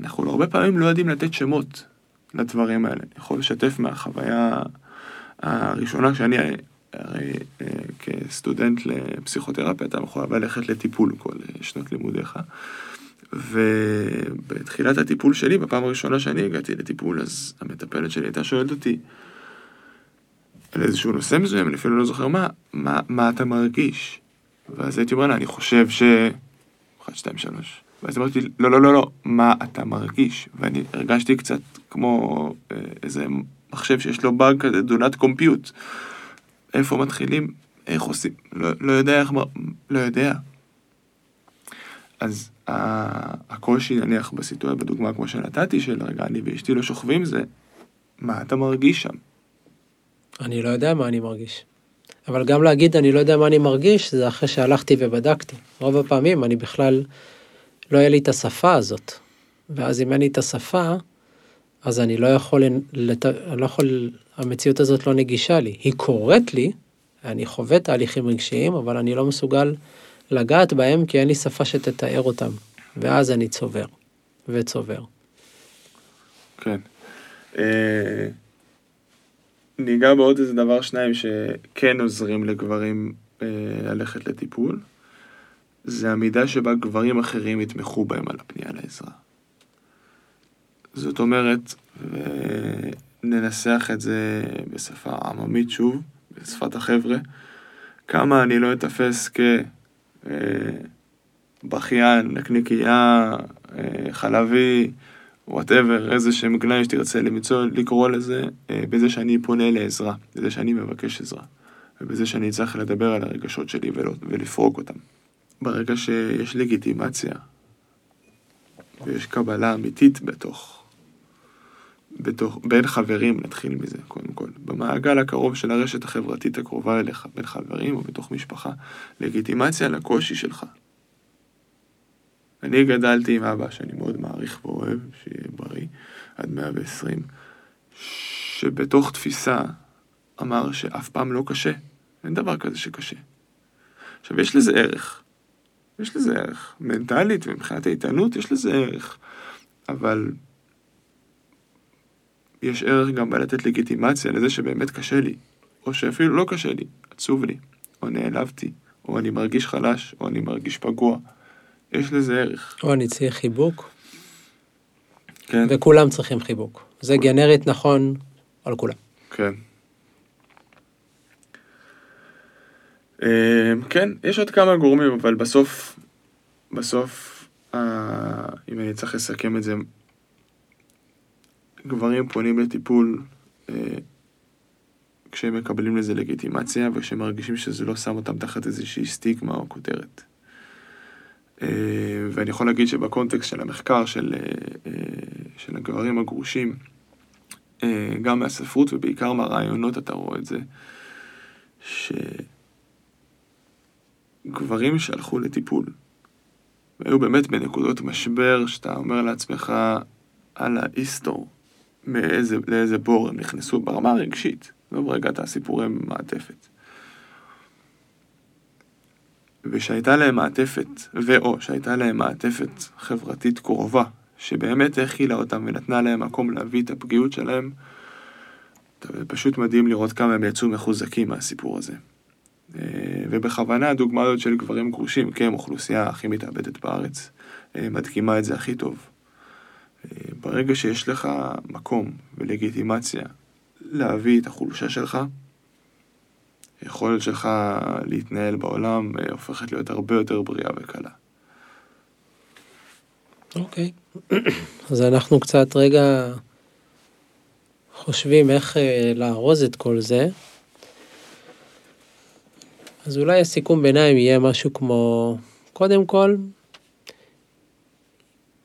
אנחנו הרבה פעמים לא יודעים לתת שמות לדברים האלה. אני יכול לשתף מהחוויה הראשונה שאני, הרי אה, כסטודנט לפסיכותרפיה, אתה מחויב ללכת לטיפול כל אה, שנות לימודיך. ובתחילת הטיפול שלי, בפעם הראשונה שאני הגעתי לטיפול, אז המטפלת שלי הייתה שואלת אותי על איזשהו נושא מסוים, אני אפילו לא זוכר מה, מה, מה אתה מרגיש? ואז הייתי אומר לה, אני חושב ש... 1, 2, 3. ואז אמרתי, לא, לא, לא, לא, מה אתה מרגיש? ואני הרגשתי קצת כמו אה, איזה מחשב שיש לו באג כזה, not compute. איפה מתחילים? איך עושים? לא, לא יודע איך, מ- לא יודע. אז הקושי נניח בסיטואציה, בדוגמה כמו שנתתי, של רגע אני ואשתי לא שוכבים, זה מה אתה מרגיש שם? אני לא יודע מה אני מרגיש. אבל גם להגיד אני לא יודע מה אני מרגיש, זה אחרי שהלכתי ובדקתי. רוב הפעמים אני בכלל, לא יהיה לי את השפה הזאת. ואז אם אין לי את השפה, אז אני לא יכול, לת... אני לא יכול, המציאות הזאת לא נגישה לי. היא קורית לי, אני חווה תהליכים רגשיים, אבל אני לא מסוגל לגעת בהם כי אין לי שפה שתתאר אותם. ואז אני צובר, וצובר. כן. אה, ניגע בעוד איזה דבר שניים שכן עוזרים לגברים אה, ללכת לטיפול, זה המידה שבה גברים אחרים יתמכו בהם על הפנייה לעזרה. זאת אומרת, וננסח את זה בשפה עממית שוב, בשפת החבר'ה, כמה אני לא אתפס כבכיין, נקניקייה, אה, חלבי, וואטאבר, איזה שם גנאי שתרצה למצוא, לקרוא לזה, אה, בזה שאני פונה לעזרה, בזה שאני מבקש עזרה, ובזה שאני צריך לדבר על הרגשות שלי ולפרוק אותם. ברגע שיש לגיטימציה, ויש קבלה אמיתית בתוך, בתוך, בין חברים, נתחיל מזה קודם כל, במעגל הקרוב של הרשת החברתית הקרובה אליך, בין חברים או בתוך משפחה, לגיטימציה לקושי שלך. אני גדלתי עם אבא שאני מאוד מעריך ואוהב, שיהיה בריא, עד 120, שבתוך תפיסה אמר שאף פעם לא קשה. אין דבר כזה שקשה. עכשיו, יש לזה ערך. יש לזה ערך. מנטלית ומבחינת האיתנות יש לזה ערך. אבל יש ערך גם בלתת לגיטימציה לזה שבאמת קשה לי, או שאפילו לא קשה לי, עצוב לי, או נעלבתי, או אני מרגיש חלש, או אני מרגיש פגוע. יש לזה ערך. או אני צריך חיבוק, כן, וכולם צריכים חיבוק. זה גנרית נכון על כולם. כן. אה, כן, יש עוד כמה גורמים, אבל בסוף, בסוף, אה, אם אני צריך לסכם את זה, גברים פונים לטיפול אה, כשהם מקבלים לזה לגיטימציה וכשהם מרגישים שזה לא שם אותם תחת איזושהי סטיגמה או כותרת. אה, ואני יכול להגיד שבקונטקסט של המחקר של, אה, אה, של הגברים הגרושים, אה, גם מהספרות ובעיקר מהרעיונות אתה רואה את זה, שגברים שהלכו לטיפול, והיו באמת בנקודות משבר שאתה אומר לעצמך, אללה, היסטור, מאיזה, לאיזה בור הם נכנסו ברמה הרגשית, עזוב רגע את הסיפורי מעטפת. ושהייתה להם מעטפת, ואו שהייתה להם מעטפת חברתית קרובה, שבאמת הכילה אותם ונתנה להם מקום להביא את הפגיעות שלהם, זה פשוט מדהים לראות כמה הם יצאו מחוזקים מהסיפור הזה. אה, ובכוונה הדוגמה הזאת של גברים גרושים, הם אוכלוסייה הכי מתאבדת בארץ, אה, מדגימה את זה הכי טוב. ברגע שיש לך מקום ולגיטימציה להביא את החולשה שלך, היכולת שלך להתנהל בעולם אה, הופכת להיות הרבה יותר בריאה וקלה. אוקיי. אז אנחנו קצת רגע חושבים איך אה, לארוז את כל זה. אז אולי הסיכום ביניים יהיה משהו כמו, קודם כל,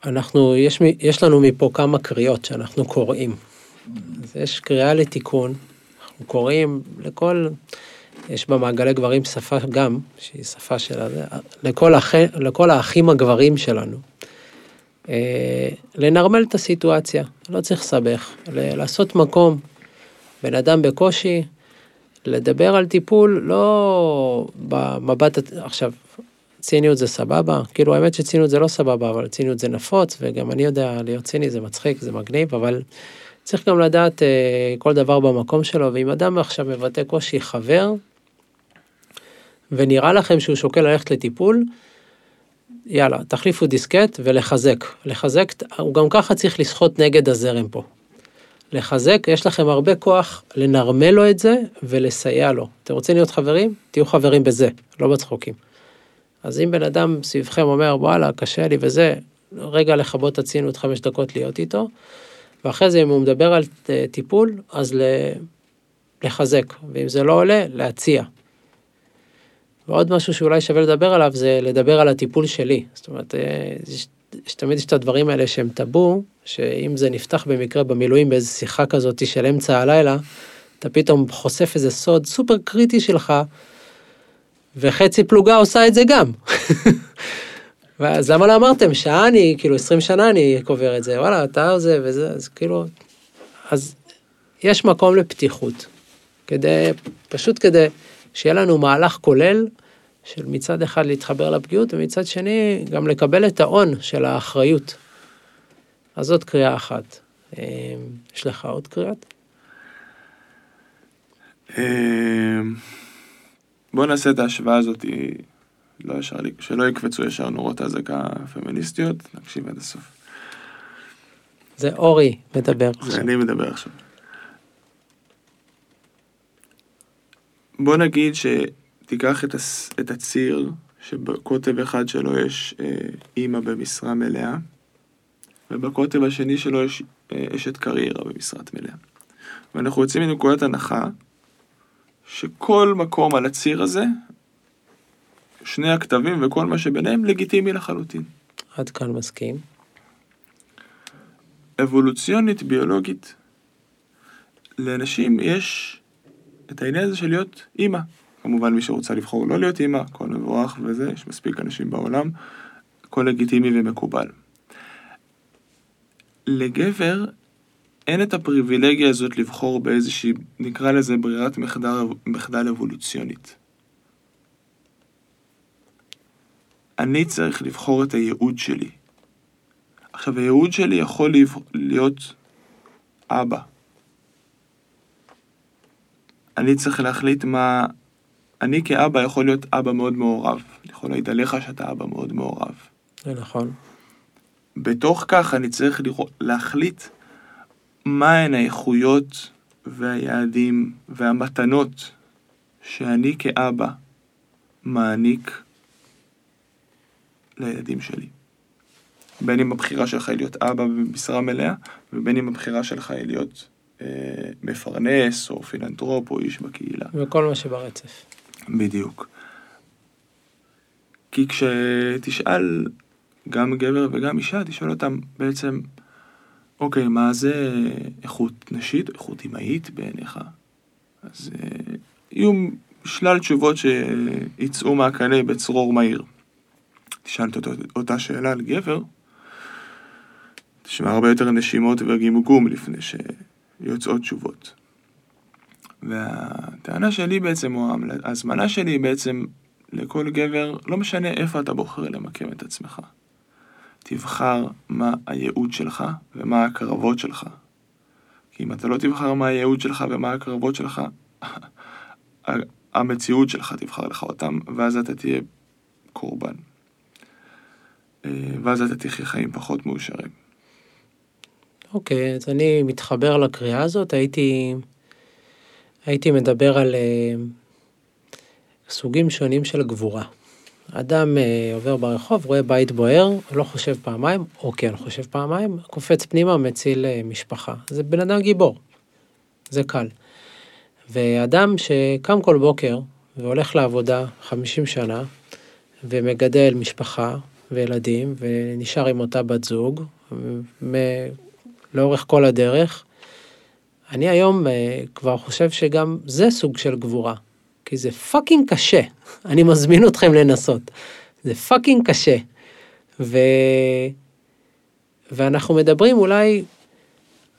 אנחנו, יש, יש לנו מפה כמה קריאות שאנחנו קוראים. אז יש קריאה לתיקון, אנחנו קוראים לכל, יש במעגלי גברים שפה גם, שהיא שפה של, הזה, לכל, האח, לכל האחים הגברים שלנו. אה, לנרמל את הסיטואציה, לא צריך לסבך, לעשות מקום. בן אדם בקושי, לדבר על טיפול לא במבט, עכשיו, ציניות זה סבבה, כאילו האמת שציניות זה לא סבבה, אבל ציניות זה נפוץ, וגם אני יודע להיות ציני זה מצחיק, זה מגניב, אבל צריך גם לדעת אה, כל דבר במקום שלו, ואם אדם עכשיו מבטא קושי חבר, ונראה לכם שהוא שוקל ללכת לטיפול, יאללה, תחליפו דיסקט ולחזק. לחזק, הוא גם ככה צריך לשחות נגד הזרם פה. לחזק, יש לכם הרבה כוח לנרמל לו את זה ולסייע לו. אתם רוצים להיות חברים? תהיו חברים בזה, לא בצחוקים. אז אם בן אדם סביבכם אומר, וואלה, קשה לי וזה, רגע לכבות את הציניות חמש דקות להיות איתו, ואחרי זה אם הוא מדבר על אה, טיפול, אז. לחזק, ואם זה לא עולה, להציע. ועוד משהו שאולי שווה לדבר עליו זה לדבר על הטיפול שלי. זאת אומרת, אה, יש, תמיד יש את הדברים האלה שהם טאבו, שאם זה נפתח במקרה במילואים באיזו שיחה כזאת של אמצע הלילה, אתה פתאום חושף איזה סוד סופר קריטי שלך, וחצי פלוגה עושה את זה גם. ואז למה לא אמרתם שעה אני, כאילו 20 שנה אני קובר את זה, וואלה, אתה זה וזה, אז כאילו, אז יש מקום לפתיחות, כדי, פשוט כדי שיהיה לנו מהלך כולל של מצד אחד להתחבר לפגיעות ומצד שני גם לקבל את ההון של האחריות. אז זאת קריאה אחת. אה, יש לך עוד קריאות? אמ, בוא נעשה את ההשוואה הזאת, לא ישר, שלא יקפצו ישר נורות אזעקה פמיניסטיות, נקשיב עד הסוף. זה אורי מדבר זה עכשיו. אני מדבר עכשיו. בוא נגיד שתיקח את, הס, את הציר שבקוטב אחד שלו יש אה, אימא במשרה מלאה, ובקוטב השני שלו יש אה, אשת קריירה במשרת מלאה. ואנחנו יוצאים מנקודת הנחה שכל מקום על הציר הזה, שני הכתבים וכל מה שביניהם לגיטימי לחלוטין. עד כאן מסכים. אבולוציונית, ביולוגית, לאנשים יש את העניין הזה של להיות אימא. כמובן מי שרוצה לבחור לא להיות אימא, הכל מבורך וזה, יש מספיק אנשים בעולם. הכל לגיטימי ומקובל. לגבר אין את הפריבילגיה הזאת לבחור באיזושהי, נקרא לזה ברירת מחדל, מחדל אבולוציונית. אני צריך לבחור את הייעוד שלי. עכשיו, הייעוד שלי יכול להיות אבא. אני צריך להחליט מה... אני כאבא יכול להיות אבא מאוד מעורב. אני יכול להעיד עליך שאתה אבא מאוד מעורב. זה נכון. בתוך כך אני צריך להחליט מהן האיכויות והיעדים והמתנות שאני כאבא מעניק לילדים שלי. בין אם הבחירה שלך היא להיות אבא במשרה מלאה, ובין אם הבחירה שלך היא להיות אה, מפרנס, או פילנטרופ, או איש בקהילה. וכל מה שברצף. בדיוק. כי כשתשאל גם גבר וגם אישה, תשאל אותם בעצם, אוקיי, מה זה איכות נשית, איכות אמהית בעיניך? אז אה, יהיו שלל תשובות שיצאו מהקנה בצרור מהיר. תשאלת אותה, אותה שאלה על גבר, תשמע הרבה יותר נשימות וגמגום לפני שיוצאות תשובות. והטענה שלי בעצם, או ההזמנה שלי בעצם לכל גבר, לא משנה איפה אתה בוחר למקם את עצמך. תבחר מה הייעוד שלך ומה הקרבות שלך. כי אם אתה לא תבחר מה הייעוד שלך ומה הקרבות שלך, המציאות שלך תבחר לך אותם, ואז אתה תהיה קורבן. אה, ואז אתה תחיה חיים פחות מאושרים. אוקיי, okay, אז אני מתחבר לקריאה הזאת, הייתי, הייתי מדבר על uh, סוגים שונים של גבורה. אדם uh, עובר ברחוב, רואה בית בוער, לא חושב פעמיים, או כן חושב פעמיים, קופץ פנימה, מציל uh, משפחה. זה בן אדם גיבור, זה קל. ואדם שקם כל בוקר והולך לעבודה 50 שנה, ומגדל משפחה וילדים, ונשאר עם אותה בת זוג, לאורך כל הדרך. אני היום uh, כבר חושב שגם זה סוג של גבורה, כי זה fucking קשה, אני מזמין אתכם לנסות. זה fucking קשה. ו... ואנחנו מדברים אולי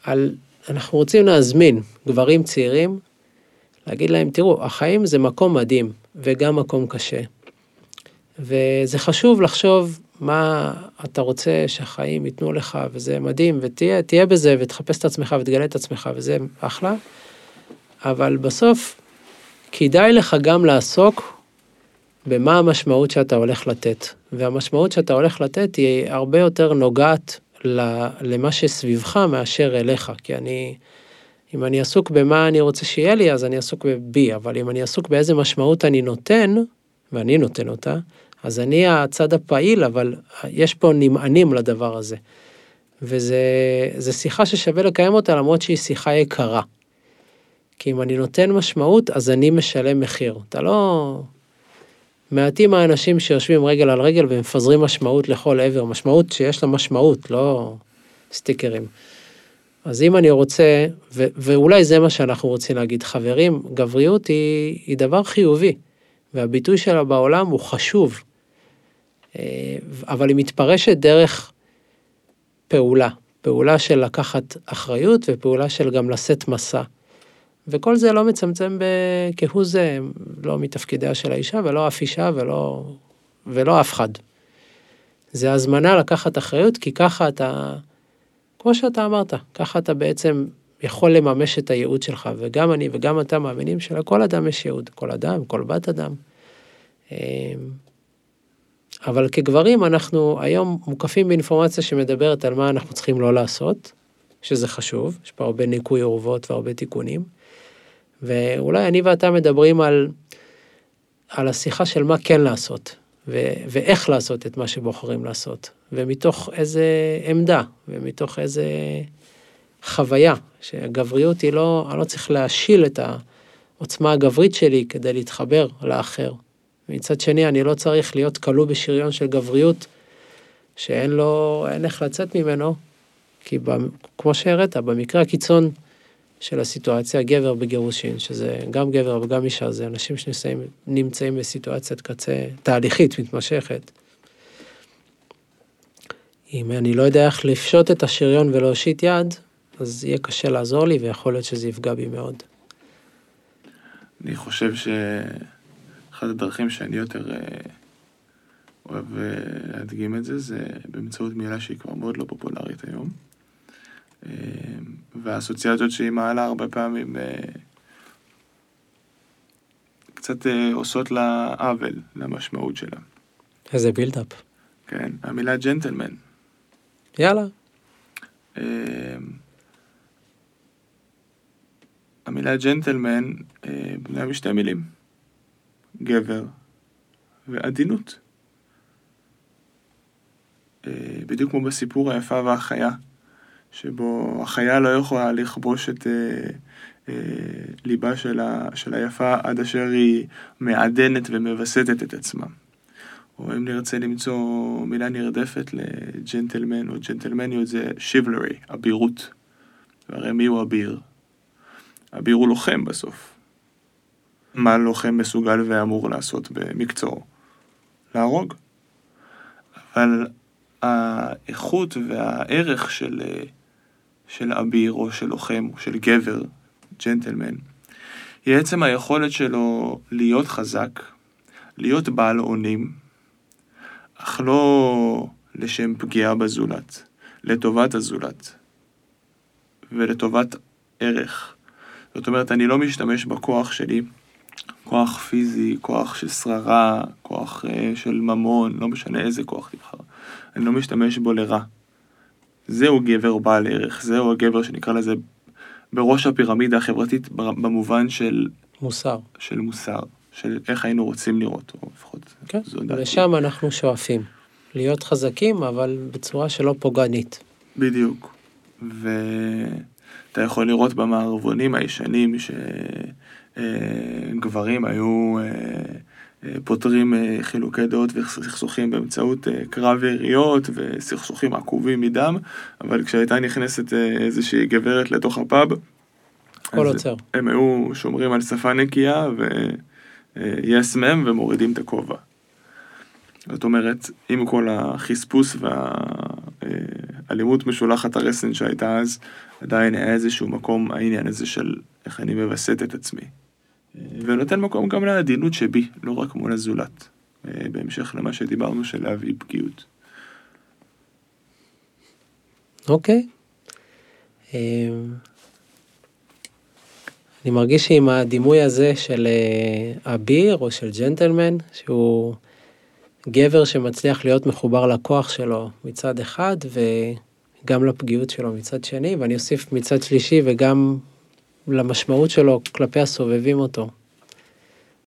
על, אנחנו רוצים להזמין גברים צעירים, להגיד להם, תראו, החיים זה מקום מדהים וגם מקום קשה. וזה חשוב לחשוב מה אתה רוצה שהחיים ייתנו לך, וזה מדהים, ותהיה בזה, ותחפש את עצמך ותגלה את עצמך, וזה אחלה. אבל בסוף, כדאי לך גם לעסוק במה המשמעות שאתה הולך לתת. והמשמעות שאתה הולך לתת היא הרבה יותר נוגעת למה שסביבך מאשר אליך. כי אני, אם אני עסוק במה אני רוצה שיהיה לי, אז אני עסוק בי, אבל אם אני עסוק באיזה משמעות אני נותן, ואני נותן אותה, אז אני הצד הפעיל, אבל יש פה נמענים לדבר הזה. וזו שיחה ששווה לקיים אותה למרות שהיא שיחה יקרה. כי אם אני נותן משמעות, אז אני משלם מחיר. אתה לא... מעטים האנשים שיושבים רגל על רגל ומפזרים משמעות לכל עבר, משמעות שיש לה משמעות, לא סטיקרים. אז אם אני רוצה, ו- ואולי זה מה שאנחנו רוצים להגיד, חברים, גבריות היא, היא דבר חיובי, והביטוי שלה בעולם הוא חשוב. אה, אבל היא מתפרשת דרך פעולה, פעולה של לקחת אחריות ופעולה של גם לשאת מסע. וכל זה לא מצמצם כהוא זה, לא מתפקידיה של האישה ולא אף אישה ולא, ולא אף אחד. זה הזמנה לקחת אחריות, כי ככה אתה, כמו שאתה אמרת, ככה אתה בעצם יכול לממש את הייעוד שלך, וגם אני וגם אתה מאמינים שלכל אדם יש ייעוד, כל אדם, כל בת אדם. אה, אבל כגברים אנחנו היום מוקפים באינפורמציה שמדברת על מה אנחנו צריכים לא לעשות, שזה חשוב, יש פה הרבה ניקוי אורוות והרבה תיקונים. ואולי אני ואתה מדברים על, על השיחה של מה כן לעשות, ו, ואיך לעשות את מה שבוחרים לעשות, ומתוך איזה עמדה, ומתוך איזה חוויה, שהגבריות היא לא, אני לא צריך להשיל את העוצמה הגברית שלי כדי להתחבר לאחר. מצד שני, אני לא צריך להיות כלוא בשריון של גבריות, שאין לו, אין איך לצאת ממנו, כי ב, כמו שהראית, במקרה הקיצון של הסיטואציה, גבר בגירושין, שזה גם גבר וגם אישה, זה אנשים שנמצאים בסיטואציית קצה תהליכית, מתמשכת. אם אני לא יודע איך לפשוט את השריון ולהושיט יד, אז יהיה קשה לעזור לי ויכול להיות שזה יפגע בי מאוד. אני חושב שאחת הדרכים שאני יותר אה, אוהב אה, להדגים את זה, זה באמצעות מילה שהיא כבר מאוד לא פופולרית היום. אה, והאסוציאציות שהיא מעלה הרבה פעמים קצת עושות לה עוול למשמעות שלה. איזה בילדאפ. כן, המילה ג'נטלמן. יאללה. המילה ג'נטלמן בנויה משתי מילים, גבר ועדינות. אה, בדיוק כמו בסיפור היפה והחיה, שבו החיה לא יכולה לכבוש את אה, אה, ליבה של, ה, של היפה עד אשר היא מעדנת ומווסתת את עצמה. או אם נרצה למצוא מילה נרדפת לג'נטלמן או ג'נטלמניות זה שיבלרי, אבירות. והרי מי הוא אביר? אביר הוא לוחם בסוף. מה לוחם מסוגל ואמור לעשות במקצועו? להרוג. אבל האיכות והערך של, של אביר או של לוחם או של גבר, ג'נטלמן, היא עצם היכולת שלו להיות חזק, להיות בעל אונים, אך לא לשם פגיעה בזולת, לטובת הזולת ולטובת ערך. זאת אומרת, אני לא משתמש בכוח שלי, כוח פיזי, כוח של שררה, כוח uh, של ממון, לא משנה איזה כוח תבחר. אני לא משתמש בו לרע. זהו גבר בעל ערך, זהו הגבר שנקרא לזה בראש הפירמידה החברתית במובן של... מוסר. של מוסר, של איך היינו רוצים לראות, או לפחות כן, זו דעתי. לשם אנחנו שואפים. להיות חזקים, אבל בצורה שלא פוגענית. בדיוק. ו... אתה יכול לראות במערבונים הישנים שגברים היו אה, אה, פותרים אה, חילוקי דעות וסכסוכים באמצעות קרב יריות וסכסוכים עקובים מדם, אבל כשהייתה נכנסת איזושהי גברת לתוך הפאב, הכל עוצר. הם היו שומרים על שפה נקייה ו-yes מ' ומורידים את הכובע. זאת אומרת, עם כל החספוס וה... אלימות משולחת הרסן שהייתה אז, עדיין היה איזשהו מקום, העניין הזה של איך אני מווסת את עצמי. ונותן מקום גם לעדינות שבי, לא רק מול הזולת. בהמשך למה שדיברנו של להביא פגיעות. אוקיי. אמ, אני מרגיש שעם הדימוי הזה של אה, אביר או של ג'נטלמן, שהוא גבר שמצליח להיות מחובר לכוח שלו מצד אחד וגם לפגיעות שלו מצד שני, ואני אוסיף מצד שלישי וגם למשמעות שלו כלפי הסובבים אותו.